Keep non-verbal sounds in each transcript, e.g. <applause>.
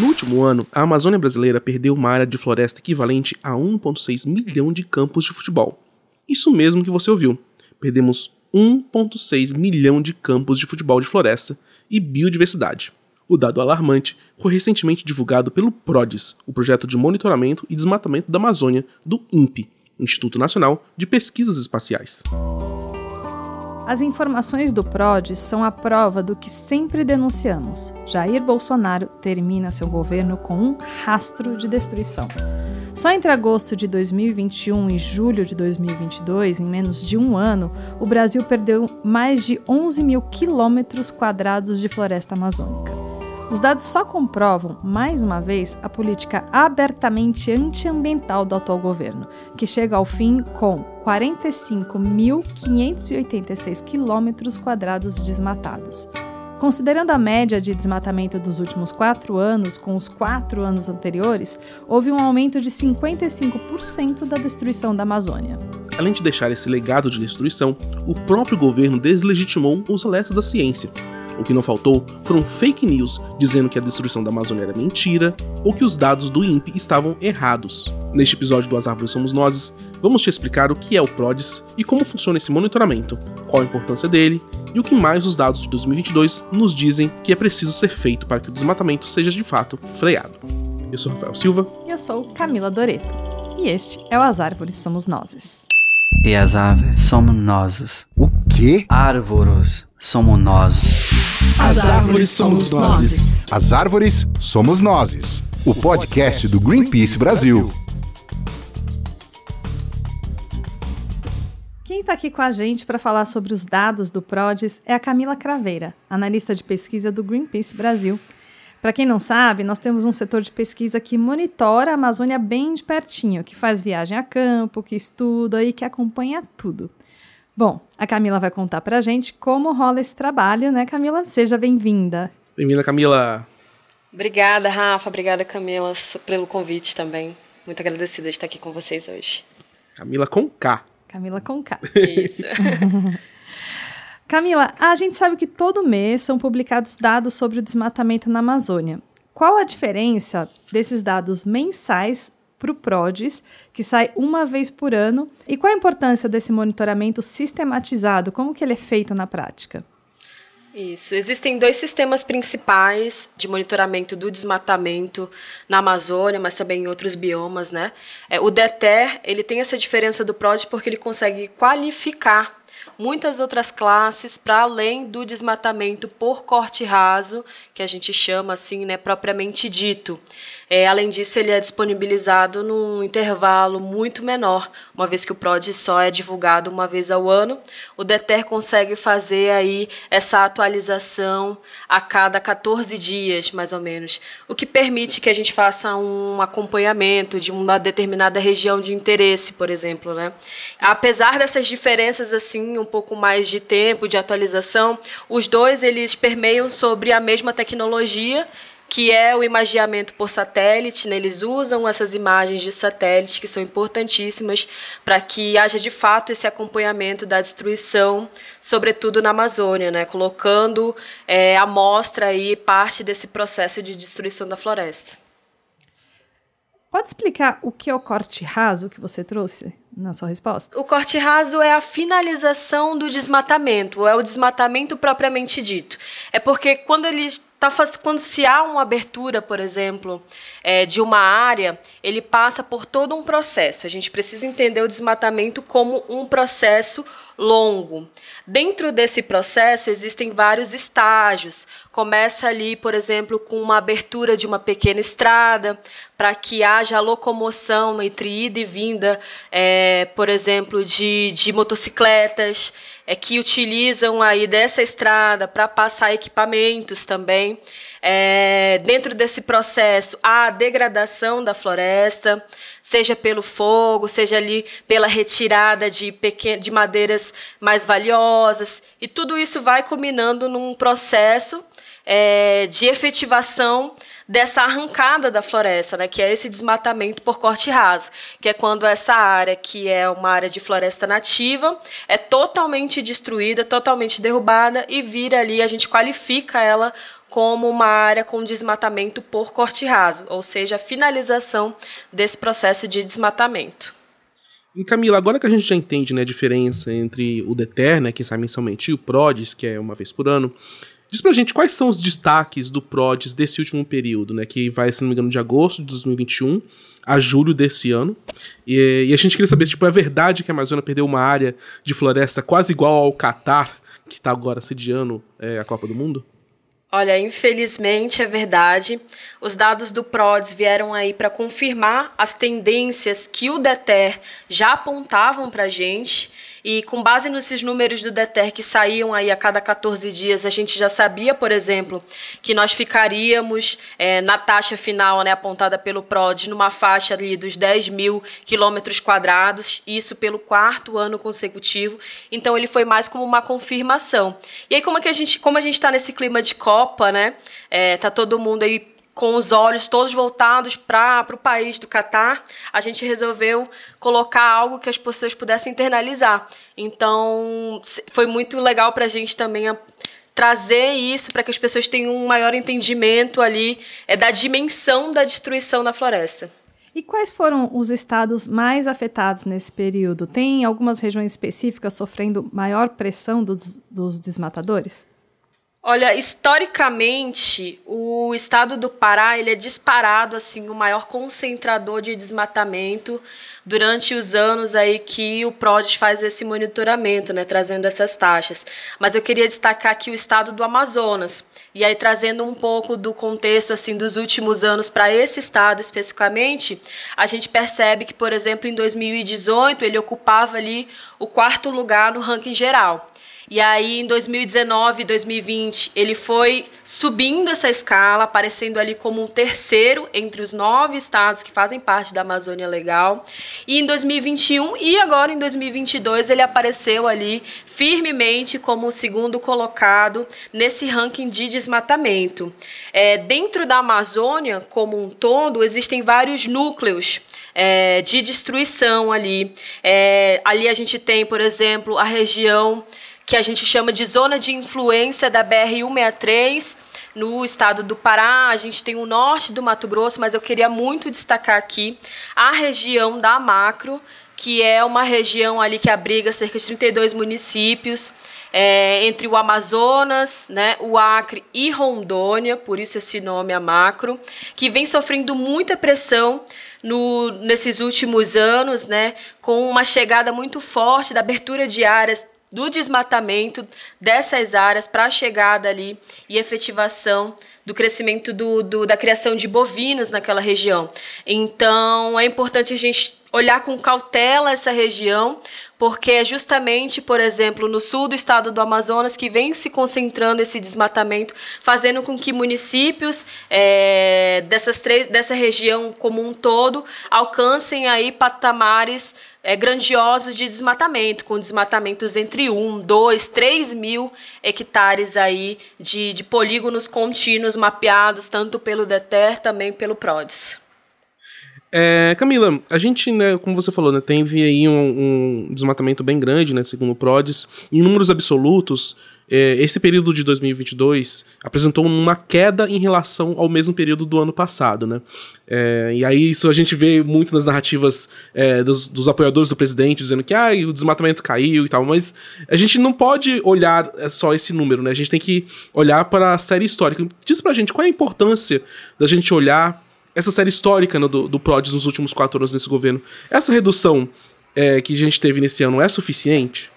No último ano, a Amazônia brasileira perdeu uma área de floresta equivalente a 1,6 milhão de campos de futebol. Isso mesmo que você ouviu. Perdemos 1,6 milhão de campos de futebol de floresta e biodiversidade. O dado alarmante foi recentemente divulgado pelo PRODES, o Projeto de Monitoramento e Desmatamento da Amazônia, do INPE, Instituto Nacional de Pesquisas Espaciais. As informações do PRODES são a prova do que sempre denunciamos. Jair Bolsonaro termina seu governo com um rastro de destruição. Só entre agosto de 2021 e julho de 2022, em menos de um ano, o Brasil perdeu mais de 11 mil quilômetros quadrados de floresta amazônica. Os dados só comprovam, mais uma vez, a política abertamente antiambiental do atual governo, que chega ao fim com 45.586 quilômetros quadrados desmatados. Considerando a média de desmatamento dos últimos quatro anos com os quatro anos anteriores, houve um aumento de 55% da destruição da Amazônia. Além de deixar esse legado de destruição, o próprio governo deslegitimou os alertas da ciência. O que não faltou foram fake news dizendo que a destruição da Amazônia era mentira ou que os dados do INPE estavam errados. Neste episódio do As Árvores Somos Nós, vamos te explicar o que é o PRODES e como funciona esse monitoramento, qual a importância dele e o que mais os dados de 2022 nos dizem que é preciso ser feito para que o desmatamento seja de fato freado. Eu sou Rafael Silva. E eu sou Camila Doreto. E este é o As Árvores Somos Nós. E as árvores somos nós. O quê? Árvores somos nós. As árvores somos nós. As árvores somos nós. O podcast do Greenpeace Brasil. Quem está aqui com a gente para falar sobre os dados do PRODES é a Camila Craveira, analista de pesquisa do Greenpeace Brasil. Para quem não sabe, nós temos um setor de pesquisa que monitora a Amazônia bem de pertinho, que faz viagem a campo, que estuda e que acompanha tudo. Bom, a Camila vai contar para a gente como rola esse trabalho, né, Camila? Seja bem-vinda. Bem-vinda, Camila. Obrigada, Rafa. Obrigada, Camila, pelo convite também. Muito agradecida de estar aqui com vocês hoje. Camila com K. Camila com K. Isso. <laughs> Camila, a gente sabe que todo mês são publicados dados sobre o desmatamento na Amazônia. Qual a diferença desses dados mensais para o PRODES, que sai uma vez por ano, e qual a importância desse monitoramento sistematizado? Como que ele é feito na prática? Isso. Existem dois sistemas principais de monitoramento do desmatamento na Amazônia, mas também em outros biomas, né? É, o DETER, ele tem essa diferença do PRODES porque ele consegue qualificar muitas outras classes para além do desmatamento por corte raso, que a gente chama assim, né, propriamente dito. É, além disso, ele é disponibilizado num intervalo muito menor, uma vez que o PROD só é divulgado uma vez ao ano. O DETER consegue fazer aí essa atualização a cada 14 dias, mais ou menos, o que permite que a gente faça um acompanhamento de uma determinada região de interesse, por exemplo. Né? Apesar dessas diferenças, assim, um pouco mais de tempo, de atualização, os dois eles permeiam sobre a mesma tecnologia que é o imageamento por satélite. Né? Eles usam essas imagens de satélite que são importantíssimas para que haja de fato esse acompanhamento da destruição, sobretudo na Amazônia, né? colocando é, a mostra aí parte desse processo de destruição da floresta. Pode explicar o que é o corte raso que você trouxe na sua resposta? O corte raso é a finalização do desmatamento, é o desmatamento propriamente dito. É porque quando ele Tá, quando se há uma abertura, por exemplo, é, de uma área, ele passa por todo um processo. A gente precisa entender o desmatamento como um processo longo. Dentro desse processo existem vários estágios. Começa ali, por exemplo, com uma abertura de uma pequena estrada para que haja locomoção entre ida e vinda, é, por exemplo, de, de motocicletas é, que utilizam aí dessa estrada para passar equipamentos também. É, dentro desse processo, há a degradação da floresta, seja pelo fogo, seja ali pela retirada de, de madeiras mais valiosas, e tudo isso vai culminando num processo é, de efetivação dessa arrancada da floresta, né, que é esse desmatamento por corte raso, que é quando essa área, que é uma área de floresta nativa, é totalmente destruída, totalmente derrubada e vira ali, a gente qualifica ela como uma área com desmatamento por corte raso, ou seja, a finalização desse processo de desmatamento. E Camila, agora que a gente já entende né, a diferença entre o DETER, né, que sai mensalmente, e o PRODES, que é uma vez por ano, diz pra gente quais são os destaques do PRODES desse último período, né, que vai, se não me engano, de agosto de 2021 a julho desse ano. E, e a gente queria saber se tipo, é verdade que a Amazônia perdeu uma área de floresta quase igual ao Catar, que está agora sediando é, a Copa do Mundo? Olha, infelizmente é verdade. Os dados do PRODES vieram aí para confirmar as tendências que o DETER já apontavam para a gente. E com base nesses números do DETER que saíam aí a cada 14 dias, a gente já sabia, por exemplo, que nós ficaríamos é, na taxa final né, apontada pelo PRODES numa faixa ali dos 10 mil quilômetros quadrados, isso pelo quarto ano consecutivo. Então ele foi mais como uma confirmação. E aí, como, é que a gente como a gente está nesse clima de Copa, né? É, tá todo mundo aí com os olhos todos voltados para o país do Catar, a gente resolveu colocar algo que as pessoas pudessem internalizar. Então, foi muito legal para a gente também a, trazer isso para que as pessoas tenham um maior entendimento ali é, da dimensão da destruição da floresta. E quais foram os estados mais afetados nesse período? Tem algumas regiões específicas sofrendo maior pressão dos, dos desmatadores? Olha, historicamente, o estado do Pará ele é disparado assim o maior concentrador de desmatamento durante os anos aí que o PRODES faz esse monitoramento, né, trazendo essas taxas. Mas eu queria destacar aqui o estado do Amazonas. E aí trazendo um pouco do contexto assim dos últimos anos para esse estado especificamente, a gente percebe que, por exemplo, em 2018 ele ocupava ali o quarto lugar no ranking geral. E aí, em 2019 e 2020, ele foi subindo essa escala, aparecendo ali como um terceiro entre os nove estados que fazem parte da Amazônia Legal. E em 2021 e agora em 2022, ele apareceu ali firmemente como o segundo colocado nesse ranking de desmatamento. É, dentro da Amazônia, como um todo, existem vários núcleos é, de destruição ali. É, ali a gente tem, por exemplo, a região que a gente chama de zona de influência da BR-163, no estado do Pará, a gente tem o norte do Mato Grosso, mas eu queria muito destacar aqui a região da Macro, que é uma região ali que abriga cerca de 32 municípios, é, entre o Amazonas, né, o Acre e Rondônia, por isso esse nome é Macro, que vem sofrendo muita pressão no, nesses últimos anos, né, com uma chegada muito forte da abertura de áreas do desmatamento dessas áreas para a chegada ali e efetivação do crescimento do, do, da criação de bovinos naquela região. Então, é importante a gente olhar com cautela essa região, porque é justamente, por exemplo, no sul do estado do Amazonas que vem se concentrando esse desmatamento, fazendo com que municípios é, dessas três, dessa região como um todo alcancem aí patamares é, grandiosos de desmatamento, com desmatamentos entre 1, 2, 3 mil hectares aí de, de polígonos contínuos mapeados, tanto pelo DETER, também pelo PRODES. É, Camila, a gente, né, como você falou, né, teve aí um, um desmatamento bem grande, né, segundo o PRODES. Em números absolutos, é, esse período de 2022 apresentou uma queda em relação ao mesmo período do ano passado, né? É, e aí isso a gente vê muito nas narrativas é, dos, dos, apoiadores do presidente dizendo que ah, o desmatamento caiu e tal, mas a gente não pode olhar é, só esse número, né? A gente tem que olhar para a série histórica. Diz pra gente qual é a importância da gente olhar essa série histórica né, do, do PRODES nos últimos quatro anos desse governo. Essa redução é, que a gente teve nesse ano é suficiente?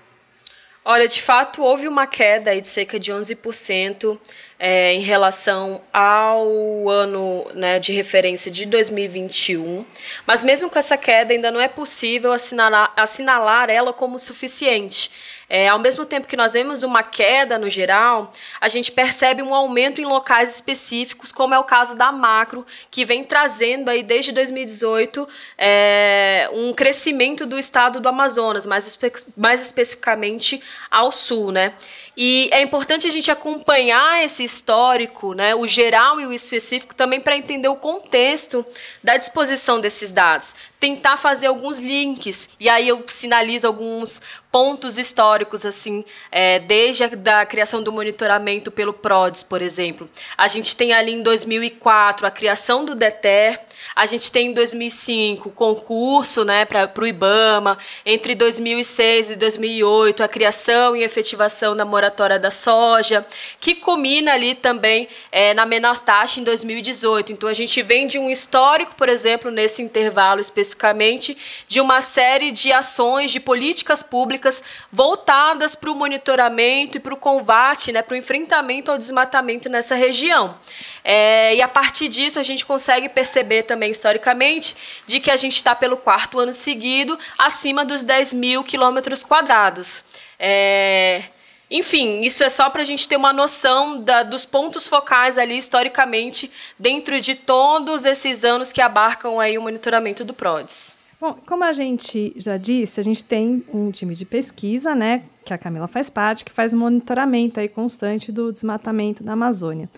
Olha, de fato, houve uma queda de cerca de 11% é, em relação ao ano né, de referência de 2021, mas mesmo com essa queda, ainda não é possível assinalar, assinalar ela como suficiente. É, ao mesmo tempo que nós vemos uma queda no geral, a gente percebe um aumento em locais específicos, como é o caso da macro, que vem trazendo aí desde 2018 é, um crescimento do estado do Amazonas, mais, espe mais especificamente ao sul, né? E é importante a gente acompanhar esse histórico, né, o geral e o específico, também para entender o contexto da disposição desses dados. Tentar fazer alguns links, e aí eu sinalizo alguns pontos históricos, assim, é, desde a da criação do monitoramento pelo PRODES, por exemplo. A gente tem ali em 2004 a criação do DETER, a gente tem em 2005 o concurso né, para o IBAMA, entre 2006 e 2008 a criação e efetivação da moratória da soja, que culmina ali também é, na menor taxa em 2018. Então a gente vem de um histórico, por exemplo, nesse intervalo especificamente, de uma série de ações, de políticas públicas voltadas para o monitoramento e para o combate, né, para o enfrentamento ao desmatamento nessa região. É, e a partir disso a gente consegue perceber também historicamente de que a gente está pelo quarto ano seguido acima dos 10 mil quilômetros quadrados. É, enfim, isso é só para a gente ter uma noção da, dos pontos focais ali historicamente dentro de todos esses anos que abarcam aí o monitoramento do PRODES. Bom, como a gente já disse, a gente tem um time de pesquisa, né, que a Camila faz parte, que faz monitoramento aí constante do desmatamento da Amazônia.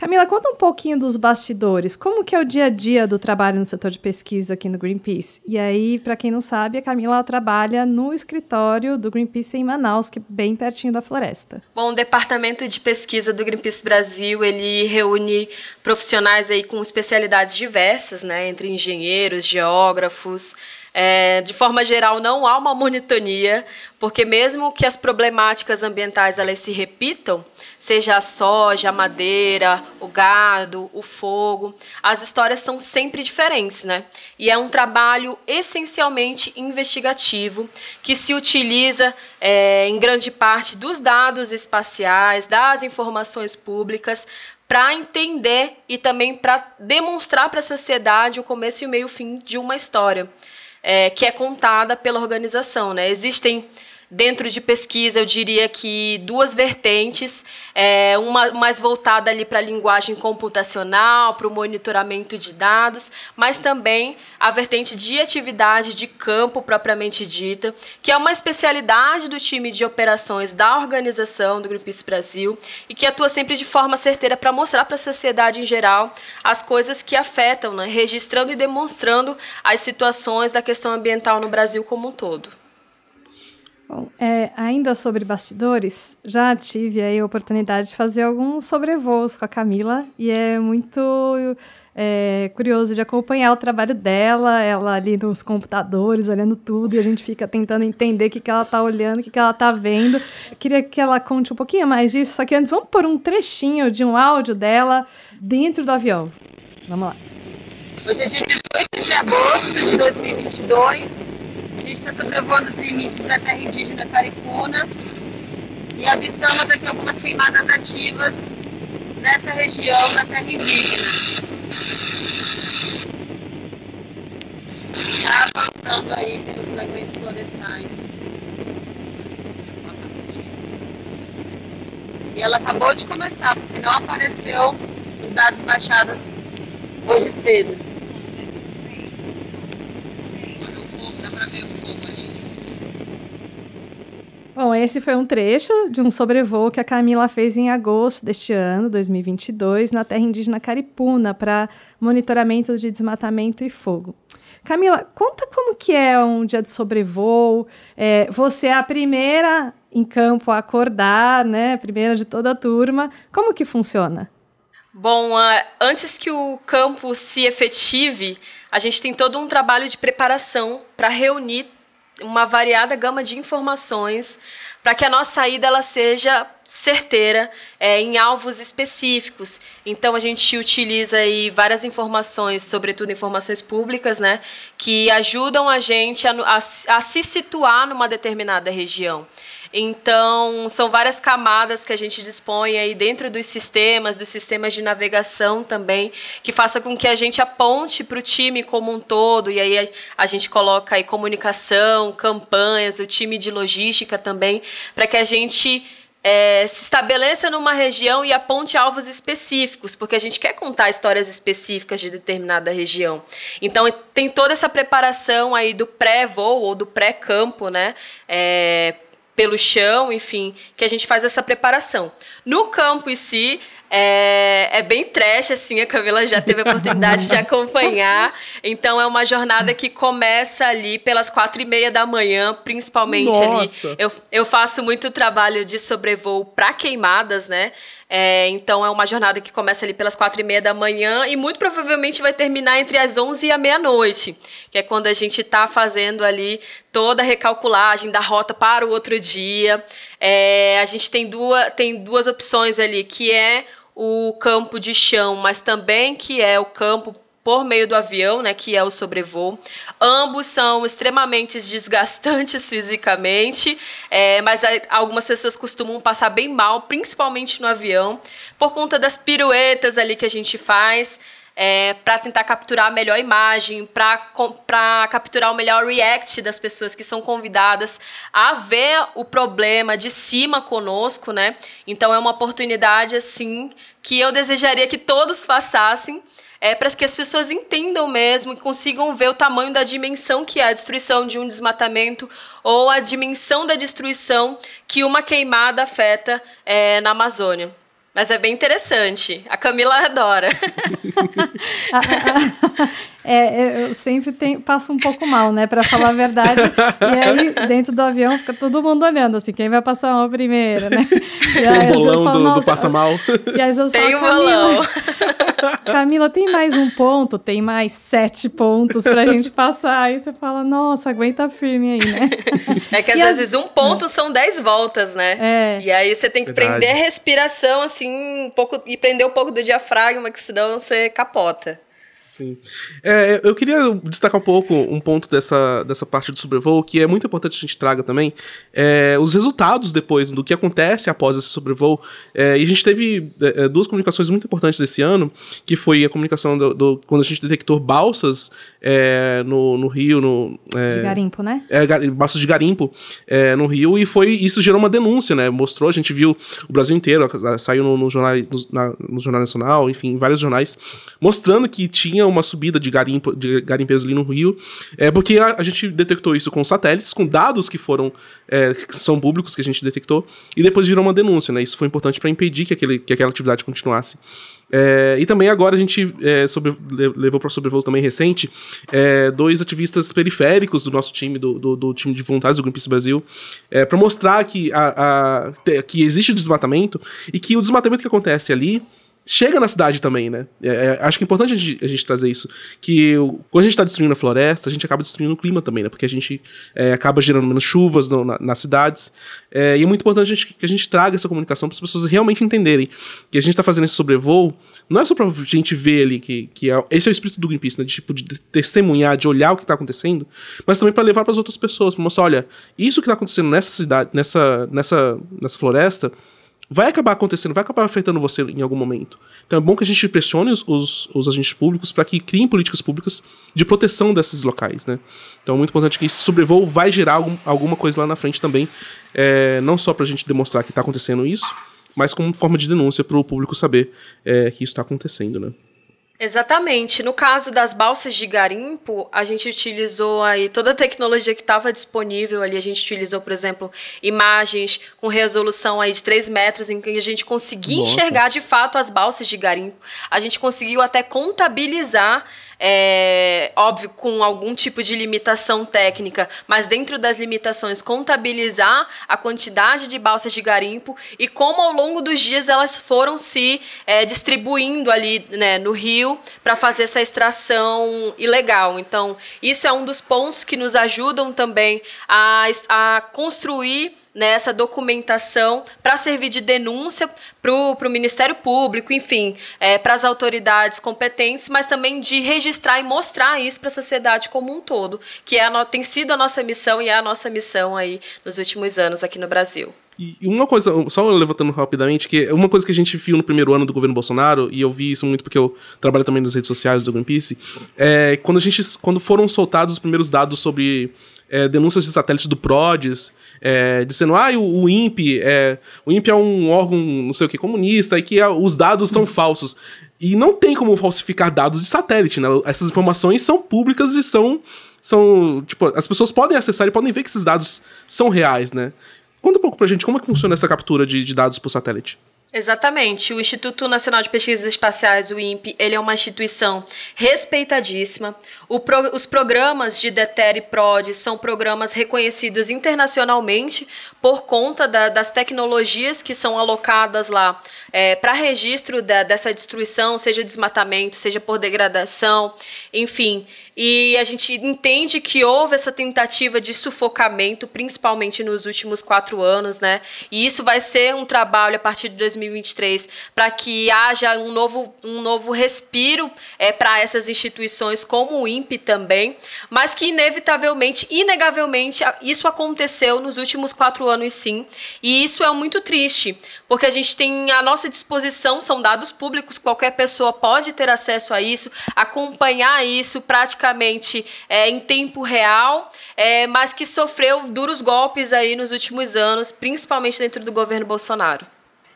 Camila, conta um pouquinho dos bastidores. Como que é o dia a dia do trabalho no setor de pesquisa aqui no Greenpeace? E aí, para quem não sabe, a Camila trabalha no escritório do Greenpeace em Manaus, que é bem pertinho da floresta. Bom, o departamento de pesquisa do Greenpeace Brasil, ele reúne profissionais aí com especialidades diversas, né, entre engenheiros, geógrafos, é, de forma geral, não há uma monotonia, porque mesmo que as problemáticas ambientais elas se repitam, seja a soja, a madeira, o gado, o fogo, as histórias são sempre diferentes, né? E é um trabalho essencialmente investigativo que se utiliza é, em grande parte dos dados espaciais, das informações públicas para entender e também para demonstrar para a sociedade o começo e o meio fim de uma história é, que é contada pela organização. Né? Existem dentro de pesquisa, eu diria que duas vertentes, é, uma mais voltada ali para a linguagem computacional, para o monitoramento de dados, mas também a vertente de atividade de campo propriamente dita, que é uma especialidade do time de operações da organização do Greenpeace Brasil e que atua sempre de forma certeira para mostrar para a sociedade em geral as coisas que afetam, né, registrando e demonstrando as situações da questão ambiental no Brasil como um todo. Bom, é, ainda sobre bastidores, já tive aí a oportunidade de fazer alguns sobrevoos com a Camila e é muito é, curioso de acompanhar o trabalho dela, ela ali nos computadores, olhando tudo, e a gente fica tentando entender o que, que ela está olhando, o que, que ela está vendo. Queria que ela conte um pouquinho mais disso, só que antes vamos pôr um trechinho de um áudio dela dentro do avião. Vamos lá. Hoje é dia 18 de agosto de 2022 está sobrevoando os limites da terra indígena Caricuna e avistamos aqui algumas queimadas ativas nessa região da terra indígena. Já avançando aí pelos fragmentos florestais. E ela acabou de começar, porque não apareceu os dados baixados hoje cedo. Bom, esse foi um trecho de um sobrevoo que a Camila fez em agosto deste ano, 2022, na terra indígena Caripuna, para monitoramento de desmatamento e fogo. Camila, conta como que é um dia de sobrevoo. É, você é a primeira em campo a acordar, né? Primeira de toda a turma. Como que funciona? Bom, antes que o campo se efetive, a gente tem todo um trabalho de preparação para reunir uma variada gama de informações para que a nossa saída ela seja certeira é, em alvos específicos. Então a gente utiliza aí várias informações, sobretudo informações públicas, né, que ajudam a gente a, a, a se situar numa determinada região. Então, são várias camadas que a gente dispõe aí dentro dos sistemas, dos sistemas de navegação também, que faça com que a gente aponte para o time como um todo, e aí a, a gente coloca aí comunicação, campanhas, o time de logística também, para que a gente é, se estabeleça numa região e aponte alvos específicos, porque a gente quer contar histórias específicas de determinada região. Então tem toda essa preparação aí do pré-voo ou do pré-campo, né? É, pelo chão, enfim, que a gente faz essa preparação. No campo em si, é, é, bem trash, assim, a Camila já teve a oportunidade de acompanhar. Então é uma jornada que começa ali pelas quatro e meia da manhã, principalmente Nossa. ali. Eu, eu faço muito trabalho de sobrevoo para queimadas, né? É, então é uma jornada que começa ali pelas quatro e meia da manhã e muito provavelmente vai terminar entre as onze e a meia-noite, que é quando a gente está fazendo ali toda a recalculagem da rota para o outro dia. É, a gente tem duas, tem duas opções ali, que é o campo de chão, mas também que é o campo por meio do avião, né, que é o sobrevoo. Ambos são extremamente <laughs> desgastantes fisicamente, é, mas algumas pessoas costumam passar bem mal, principalmente no avião, por conta das piruetas ali que a gente faz é, para tentar capturar a melhor imagem, para capturar o melhor react das pessoas que são convidadas a ver o problema de cima conosco, né? Então é uma oportunidade assim que eu desejaria que todos passassem. É, para que as pessoas entendam mesmo e consigam ver o tamanho da dimensão que é a destruição de um desmatamento ou a dimensão da destruição que uma queimada afeta é, na Amazônia. Mas é bem interessante. A Camila adora. <laughs> <laughs> <laughs> é, eu sempre tenho, passo um pouco mal, né? Pra falar a verdade. E aí, dentro do avião, fica todo mundo olhando, assim, quem vai passar mal primeiro, né? E aí, Tem um bolão do, do passa mal. <laughs> E aí, as Tem falam, um bolão. <laughs> Camila, tem mais um ponto? Tem mais sete pontos pra gente passar. Aí você fala, nossa, aguenta firme aí, né? <laughs> É que às e vezes as... um ponto são dez voltas, né? É. E aí você tem que Verdade. prender a respiração, assim, um pouco, e prender um pouco do diafragma, que senão você capota. Sim. É, eu queria destacar um pouco um ponto dessa, dessa parte do sobrevoo, que é muito importante a gente traga também, é, os resultados depois do que acontece após esse sobrevoo. É, e a gente teve é, é, duas comunicações muito importantes desse ano, que foi a comunicação do, do quando a gente detectou balsas é, no, no rio, no... de garimpo, né? Balsas de garimpo no rio, e foi isso gerou uma denúncia, né? Mostrou, a gente viu o Brasil inteiro, saiu no, no jornal, no, na, no Jornal Nacional, enfim, vários jornais, mostrando que tinha tinha uma subida de, garimpo, de garimpeiros ali no rio, é, porque a, a, gente detectou isso com satélites, com dados que foram, é, que são públicos, que a gente detectou, e depois virou uma denúncia, né? Isso foi importante para impedir que, aquele, que aquela atividade continuasse. É, e também agora a gente é, sobre, levou para sobrevoo também recente é, dois ativistas periféricos do nosso time, do, do, do time de voluntários do Greenpeace Brasil, é, para mostrar que, a, a, que existe desmatamento e que o desmatamento que acontece ali chega na cidade também, né? É, é, acho que é importante a gente, a gente trazer isso. Que o, quando a gente está destruindo a floresta, a gente acaba destruindo o clima também, né? Porque a gente é, acaba gerando menos chuvas no, na, nas cidades. É, e é muito importante a gente, que a gente traga essa comunicação para as pessoas realmente entenderem que a gente está fazendo esse sobrevoo. Não é só pra gente ver ali que, que é, esse é o espírito do Greenpeace, né? De, tipo, de testemunhar, de olhar o que está acontecendo, mas também para levar para as outras pessoas, para mostrar, olha, isso que está acontecendo nessa cidade, nessa, nessa, nessa floresta vai acabar acontecendo, vai acabar afetando você em algum momento. Então é bom que a gente pressione os, os, os agentes públicos para que criem políticas públicas de proteção desses locais, né? Então é muito importante que esse sobrevoo vai gerar algum, alguma coisa lá na frente também, é, não só para a gente demonstrar que está acontecendo isso, mas como forma de denúncia para o público saber é, que isso está acontecendo, né? Exatamente. No caso das balsas de garimpo, a gente utilizou aí toda a tecnologia que estava disponível ali. A gente utilizou, por exemplo, imagens com resolução aí de 3 metros, em que a gente conseguia Nossa. enxergar de fato as balsas de garimpo. A gente conseguiu até contabilizar é, óbvio, com algum tipo de limitação técnica, mas dentro das limitações, contabilizar a quantidade de balsas de garimpo e como ao longo dos dias elas foram se é, distribuindo ali né, no rio para fazer essa extração ilegal. Então, isso é um dos pontos que nos ajudam também a, a construir nessa documentação para servir de denúncia para o Ministério Público, enfim, é, para as autoridades competentes, mas também de registrar e mostrar isso para a sociedade como um todo, que é a, tem sido a nossa missão e é a nossa missão aí nos últimos anos aqui no Brasil. E uma coisa, só levantando rapidamente, que é uma coisa que a gente viu no primeiro ano do governo Bolsonaro, e eu vi isso muito porque eu trabalho também nas redes sociais do Greenpeace, é quando a gente, quando foram soltados os primeiros dados sobre é, denúncias de satélites do PRODES, é, dizendo, ah, o, o INPE, é, o INPE é um órgão, não sei o que, comunista, e que os dados são falsos. E não tem como falsificar dados de satélite, né? Essas informações são públicas e são, são, tipo, as pessoas podem acessar e podem ver que esses dados são reais, né? Conta um pouco pra gente como é que funciona essa captura de, de dados por satélite. Exatamente. O Instituto Nacional de Pesquisas Espaciais, o INPE, ele é uma instituição respeitadíssima. Pro, os programas de DETER e PROD são programas reconhecidos internacionalmente por conta da, das tecnologias que são alocadas lá é, para registro da, dessa destruição, seja desmatamento, seja por degradação, enfim. E a gente entende que houve essa tentativa de sufocamento, principalmente nos últimos quatro anos, né? E isso vai ser um trabalho a partir de 2023 para que haja um novo, um novo respiro é, para essas instituições, como o INPE também, mas que inevitavelmente, inegavelmente, isso aconteceu nos últimos quatro anos, sim. E isso é muito triste, porque a gente tem à nossa disposição, são dados públicos, qualquer pessoa pode ter acesso a isso, acompanhar isso praticamente é, em tempo real, é, mas que sofreu duros golpes aí nos últimos anos, principalmente dentro do governo Bolsonaro.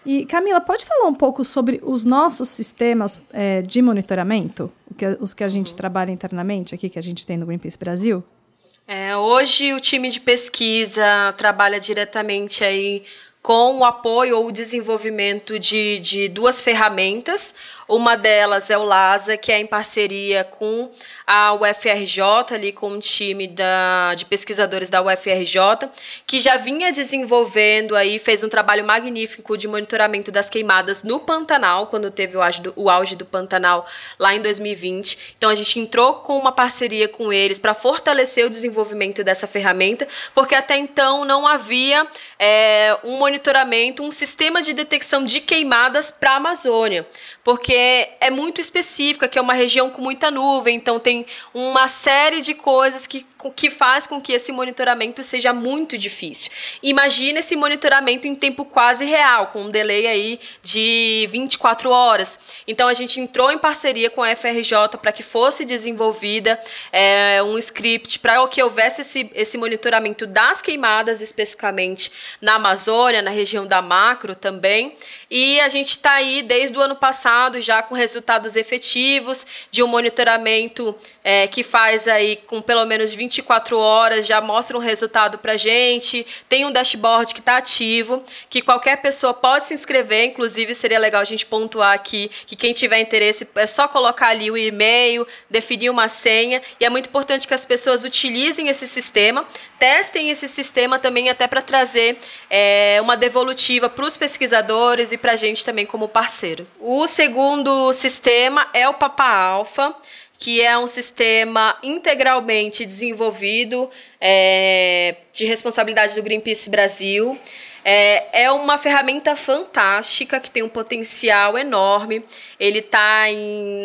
E Camila, pode falar um pouco sobre os nossos sistemas é, de monitoramento, os que a gente uhum. trabalha internamente aqui, que a gente tem no Greenpeace Brasil? É, hoje o time de pesquisa trabalha diretamente aí com o apoio ou o desenvolvimento de, de duas ferramentas. Uma delas é o LASA, que é em parceria com a UFRJ, ali com um time da, de pesquisadores da UFRJ, que já vinha desenvolvendo aí, fez um trabalho magnífico de monitoramento das queimadas no Pantanal, quando teve o auge do, o auge do Pantanal lá em 2020. Então a gente entrou com uma parceria com eles para fortalecer o desenvolvimento dessa ferramenta, porque até então não havia é, um monitoramento, um sistema de detecção de queimadas para a Amazônia, porque é muito específica, que é uma região com muita nuvem, então tem tem uma série de coisas que, que faz com que esse monitoramento seja muito difícil. Imagina esse monitoramento em tempo quase real, com um delay aí de 24 horas. Então a gente entrou em parceria com a FRJ para que fosse desenvolvida é, um script para que houvesse esse, esse monitoramento das queimadas, especificamente na Amazônia, na região da Macro também. E a gente está aí desde o ano passado já com resultados efetivos de um monitoramento é, que faz aí com pelo menos 24 horas, já mostra um resultado para gente. Tem um dashboard que está ativo, que qualquer pessoa pode se inscrever. Inclusive, seria legal a gente pontuar aqui que quem tiver interesse é só colocar ali o e-mail, definir uma senha. E é muito importante que as pessoas utilizem esse sistema, testem esse sistema também até para trazer é, uma devolutiva para os pesquisadores e para a gente também como parceiro. O segundo sistema é o Papa Alpha que é um sistema integralmente desenvolvido é, de responsabilidade do Greenpeace Brasil. É, é uma ferramenta fantástica que tem um potencial enorme. Ele está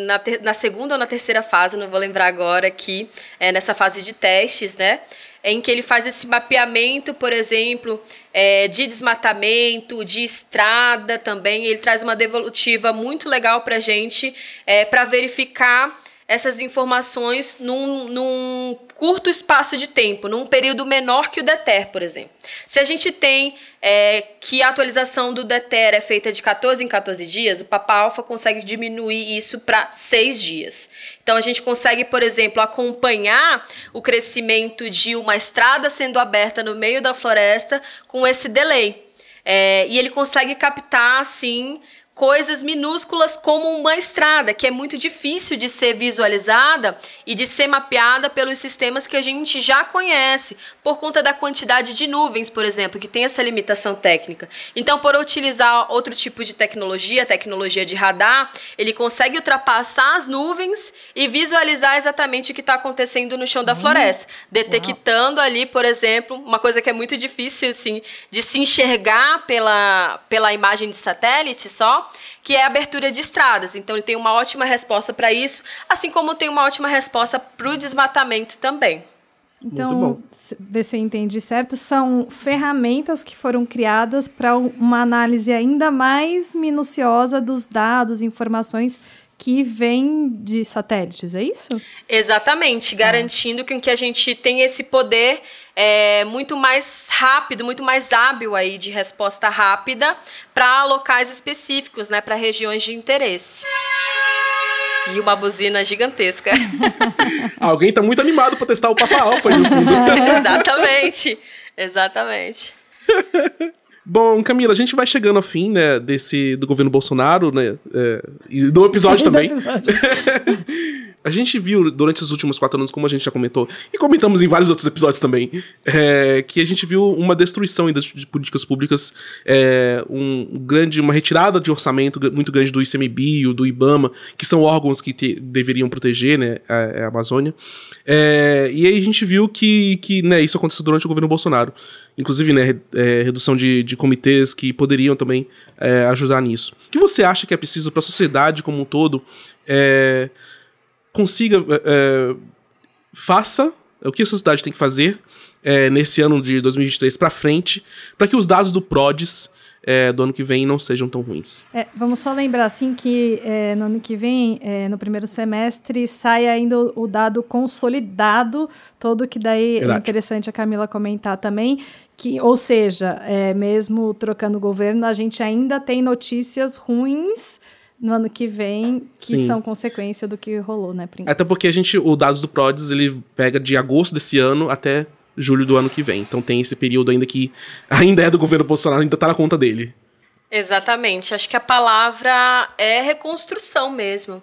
na, na segunda ou na terceira fase, não vou lembrar agora aqui, é, nessa fase de testes, né? Em que ele faz esse mapeamento, por exemplo, é, de desmatamento, de estrada também. Ele traz uma devolutiva muito legal para a gente, é, para verificar essas informações num, num, curto espaço de tempo, num período menor que o DETER, por exemplo. Se a gente tem é, que a atualização do DETER é feita de 14 em 14 dias, o Papa Alpha consegue diminuir isso para 6 dias. Então a gente consegue, por exemplo, acompanhar o crescimento de uma estrada sendo aberta no meio da floresta com esse delay. É, e ele consegue captar, assim, coisas minúsculas como uma estrada, que é muito difícil de ser visualizada e de ser mapeada pelos sistemas que a gente já conhece, por conta da quantidade de nuvens, por exemplo, que tem essa limitação técnica. Então, por utilizar outro tipo de tecnologia, tecnologia de radar, ele consegue ultrapassar as nuvens e visualizar exatamente o que está acontecendo no chão da hum, floresta, detectando ali, por exemplo, uma coisa que é muito difícil assim de se enxergar pela, pela imagem de satélite só, que é a abertura de estradas. Então ele tem uma ótima resposta para isso, assim como tem uma ótima resposta para o desmatamento também. Então, ver se eu entendi certo, são ferramentas que foram criadas para uma análise ainda mais minuciosa dos dados, informações que vêm de satélites, é isso? Exatamente, garantindo que, que a gente tem esse poder é, muito mais rápido, muito mais hábil aí de resposta rápida para locais específicos, né, para regiões de interesse. E uma buzina gigantesca. <laughs> Alguém está muito animado para testar o Papa Alpha aí no fundo. <laughs> exatamente, exatamente. <laughs> Bom, Camila, a gente vai chegando ao fim, né, desse, do governo Bolsonaro, né, é, e do episódio <laughs> Do também. episódio. <laughs> A gente viu durante os últimos quatro anos, como a gente já comentou, e comentamos em vários outros episódios também, é, que a gente viu uma destruição ainda de políticas públicas, é, um grande, uma retirada de orçamento muito grande do ICMBio, do IBAMA, que são órgãos que te- deveriam proteger né, a, a Amazônia. É, e aí a gente viu que, que né, isso aconteceu durante o governo Bolsonaro. Inclusive, né, é, redução de, de comitês que poderiam também é, ajudar nisso. O que você acha que é preciso para a sociedade como um todo é, consiga. é, é, faça o que a sociedade tem que fazer é, nesse ano de 2023 para frente, para que os dados do PRODES é, do ano que vem não sejam tão ruins. É, vamos só lembrar assim que é, no ano que vem, é, no primeiro semestre, sai ainda o, o dado consolidado, todo que daí é Verdade. interessante a Camila comentar também, que, ou seja, é, mesmo trocando o governo, a gente ainda tem notícias ruins no ano que vem que Sim. são consequência do que rolou, né, Prim? Até porque a gente, o dados do PRODES, ele pega de agosto desse ano até julho do ano que vem. Então tem esse período ainda que <laughs> ainda é do governo Bolsonaro, ainda tá na conta dele. Exatamente. Acho que a palavra é reconstrução mesmo.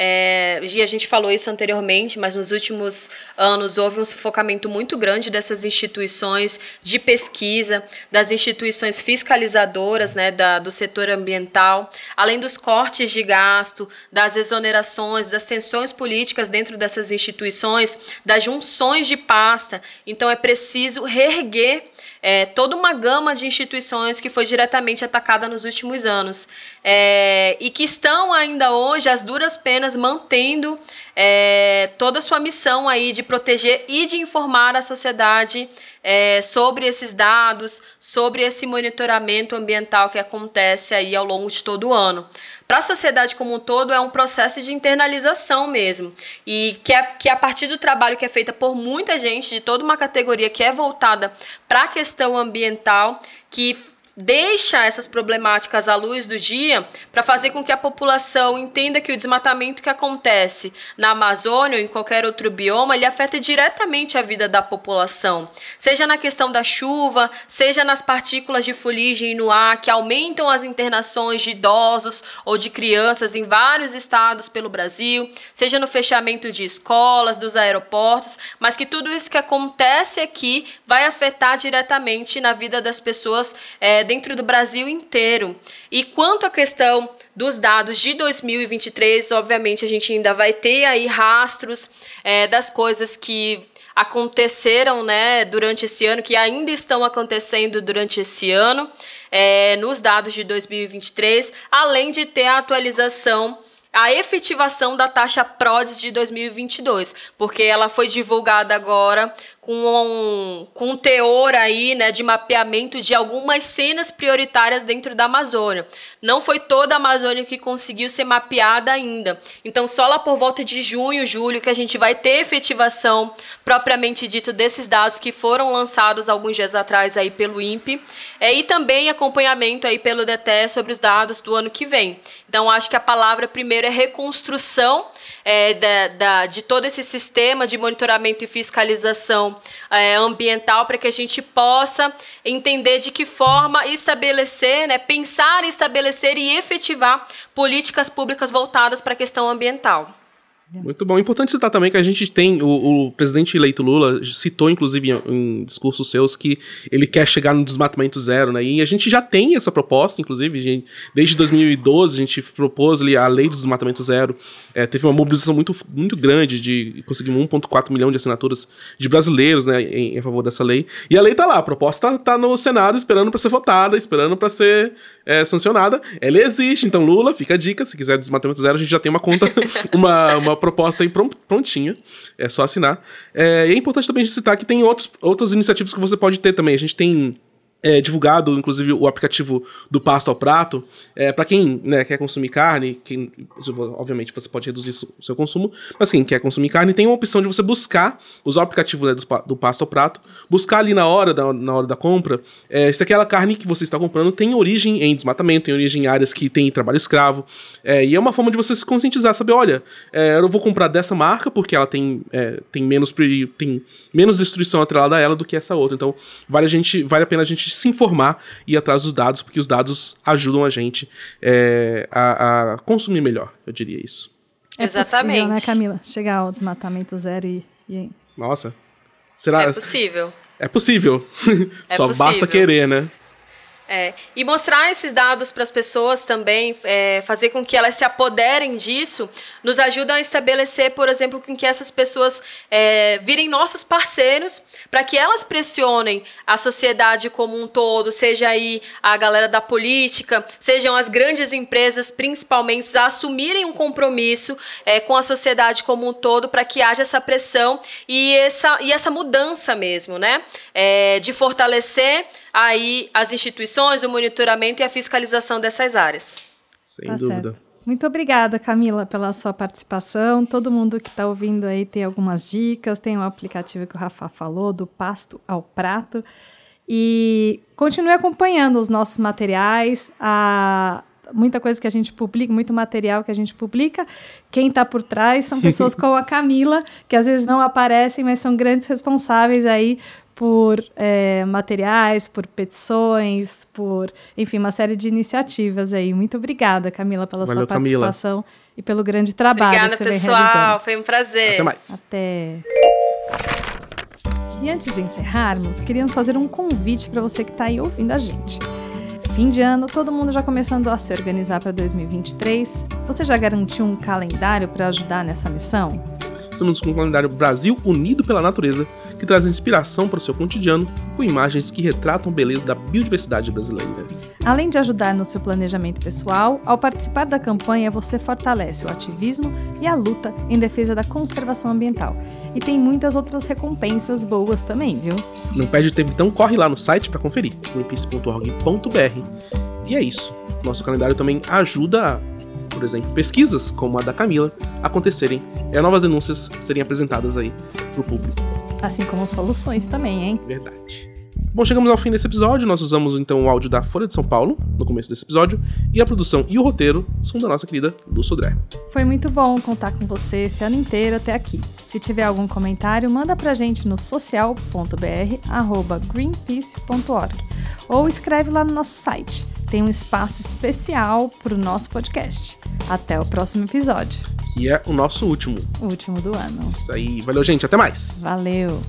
É, e a gente falou isso anteriormente, mas nos últimos anos houve um sufocamento muito grande dessas instituições de pesquisa, das instituições fiscalizadoras né, da, do setor ambiental, além dos cortes de gasto, das exonerações, das tensões políticas dentro dessas instituições, das junções de pasta. Então é preciso reerguer é, toda uma gama de instituições que foi diretamente atacada nos últimos anos. É, e que estão ainda hoje, às duras penas, mantendo é, toda a sua missão aí de proteger e de informar a sociedade é, sobre esses dados, sobre esse monitoramento ambiental que acontece aí ao longo de todo o ano. Para a sociedade como um todo, é um processo de internalização mesmo. E que é, que é a partir do trabalho que é feito por muita gente, de toda uma categoria que é voltada para a questão ambiental, que deixa essas problemáticas à luz do dia para fazer com que a população entenda que o desmatamento que acontece na Amazônia ou em qualquer outro bioma, ele afeta diretamente a vida da população. Seja na questão da chuva, seja nas partículas de fuligem no ar que aumentam as internações de idosos ou de crianças em vários estados pelo Brasil, seja no fechamento de escolas, dos aeroportos, mas que tudo isso que acontece aqui vai afetar diretamente na vida das pessoas eh, dentro do Brasil inteiro. E quanto à questão dos dados de 2023, obviamente a gente ainda vai ter aí rastros eh, das coisas que aconteceram né, durante esse ano, que ainda estão acontecendo durante esse ano, eh, nos dados de 2023, além de ter a atualização a efetivação da taxa PRODES de 2022, porque ela foi divulgada agora com um, com um teor aí, né, de mapeamento de algumas cenas prioritárias dentro da Amazônia. Não foi toda a Amazônia que conseguiu ser mapeada ainda. Então, só lá por volta de junho, julho, que a gente vai ter efetivação propriamente dito desses dados que foram lançados alguns dias atrás aí pelo INPE, é, e também acompanhamento aí pelo DTE sobre os dados do ano que vem. Então, acho que a palavra primeiro é reconstrução é, da, da, de todo esse sistema de monitoramento e fiscalização é, ambiental para que a gente possa entender de que forma estabelecer, né, pensar estabelecer e efetivar políticas públicas voltadas para a questão ambiental. Muito bom. Importante citar também que a gente tem, o, o presidente eleito Lula citou, inclusive, em, em discursos seus, que ele quer chegar no desmatamento zero, né? E a gente já tem essa proposta, inclusive, gente, desde 2012 a gente propôs ali a lei do desmatamento zero. É, teve uma mobilização muito, muito grande de conseguimos 1,4 milhão de assinaturas de brasileiros, né, em, em, favor dessa lei. E a lei tá lá, a proposta tá no Senado esperando para ser votada, esperando para ser é, sancionada. Ela existe, então Lula, fica a dica, se quiser desmatamento zero, a gente já tem uma conta, <laughs> uma, uma proposta aí prontinha, é só assinar. É, e é importante também citar que tem outros, outras iniciativas que você pode ter também. A gente tem é, divulgado, inclusive, o aplicativo do Pasto ao Prato. É, para quem né, quer consumir carne, quem, obviamente você pode reduzir o seu consumo, mas quem quer consumir carne tem uma opção de você buscar, usar o aplicativo né, do, do Pasto ao Prato, buscar ali na hora da, na hora da compra é, se aquela carne que você está comprando tem origem em desmatamento, tem origem em áreas que tem trabalho escravo. É, e é uma forma de você se conscientizar, saber, olha, é, eu vou comprar dessa marca porque ela tem, é, tem, menos, tem menos destruição atrelada a ela do que essa outra. Então, vale a, gente, vale a pena a gente gente se informar e ir atrás dos dados, porque os dados ajudam a gente é, a, a, consumir melhor, eu diria isso. É Exatamente. Possível, né, Camila? Chegar ao desmatamento zero e. e... Nossa. Será? É possível. É possível. É <laughs> Só possível. basta querer, né? É, e mostrar esses dados para as pessoas também, é, fazer com que elas se apoderem disso, nos ajuda a estabelecer, por exemplo, com que essas pessoas é, virem nossos parceiros, para que elas pressionem a sociedade como um todo, seja aí a galera da política, sejam as grandes empresas, principalmente, a assumirem um compromisso é, com a sociedade como um todo, para que haja essa pressão e essa, e essa mudança mesmo, né? É, de fortalecer aí as instituições, o monitoramento e a fiscalização dessas áreas. Sem tá dúvida. Certo. Muito obrigada, Camila, pela sua participação. Todo mundo que está ouvindo aí tem algumas dicas. Tem o um aplicativo que o Rafa falou, do pasto ao prato. E continue acompanhando os nossos materiais, a, muita coisa que a gente publica, muito material que a gente publica. Quem está por trás são pessoas <laughs> como a Camila, que às vezes não aparecem, mas são grandes responsáveis aí por é, materiais, por petições, por, enfim, uma série de iniciativas aí. Muito obrigada, Camila, pela Valeu, sua participação Camila. e pelo grande trabalho Obrigada, que você pessoal. vem realizando. Foi um prazer. Até mais. Até. E antes de encerrarmos, queríamos fazer um convite para você que está aí ouvindo a gente. Fim de ano, todo mundo já começando a se organizar para 2023. Você já garantiu um calendário para ajudar nessa missão? Estamos com o calendário Brasil Unido pela Natureza, que traz inspiração para o seu cotidiano com imagens que retratam a beleza da biodiversidade brasileira. Além de ajudar no seu planejamento pessoal, ao participar da campanha você fortalece o ativismo e a luta em defesa da conservação ambiental. E tem muitas outras recompensas boas também, viu? Não perde tempo, então corre lá no site para conferir, greenpeace.org.br. E é isso. Nosso calendário também ajuda por exemplo, pesquisas como a da Camila acontecerem e novas denúncias serem apresentadas aí para o público. Assim como soluções também, hein? Verdade. Bom, chegamos ao fim desse episódio. Nós usamos então o áudio da Folha de São Paulo no começo desse episódio e a produção e o roteiro são da nossa querida Lu Sodré. Foi muito bom contar com você esse ano inteiro até aqui. Se tiver algum comentário, manda pra gente no social.br@greenpeace.org ou escreve lá no nosso site tem um espaço especial para o nosso podcast. Até o próximo episódio. Que é o nosso último. O último do ano. Isso aí. Valeu, gente. Até mais. Valeu.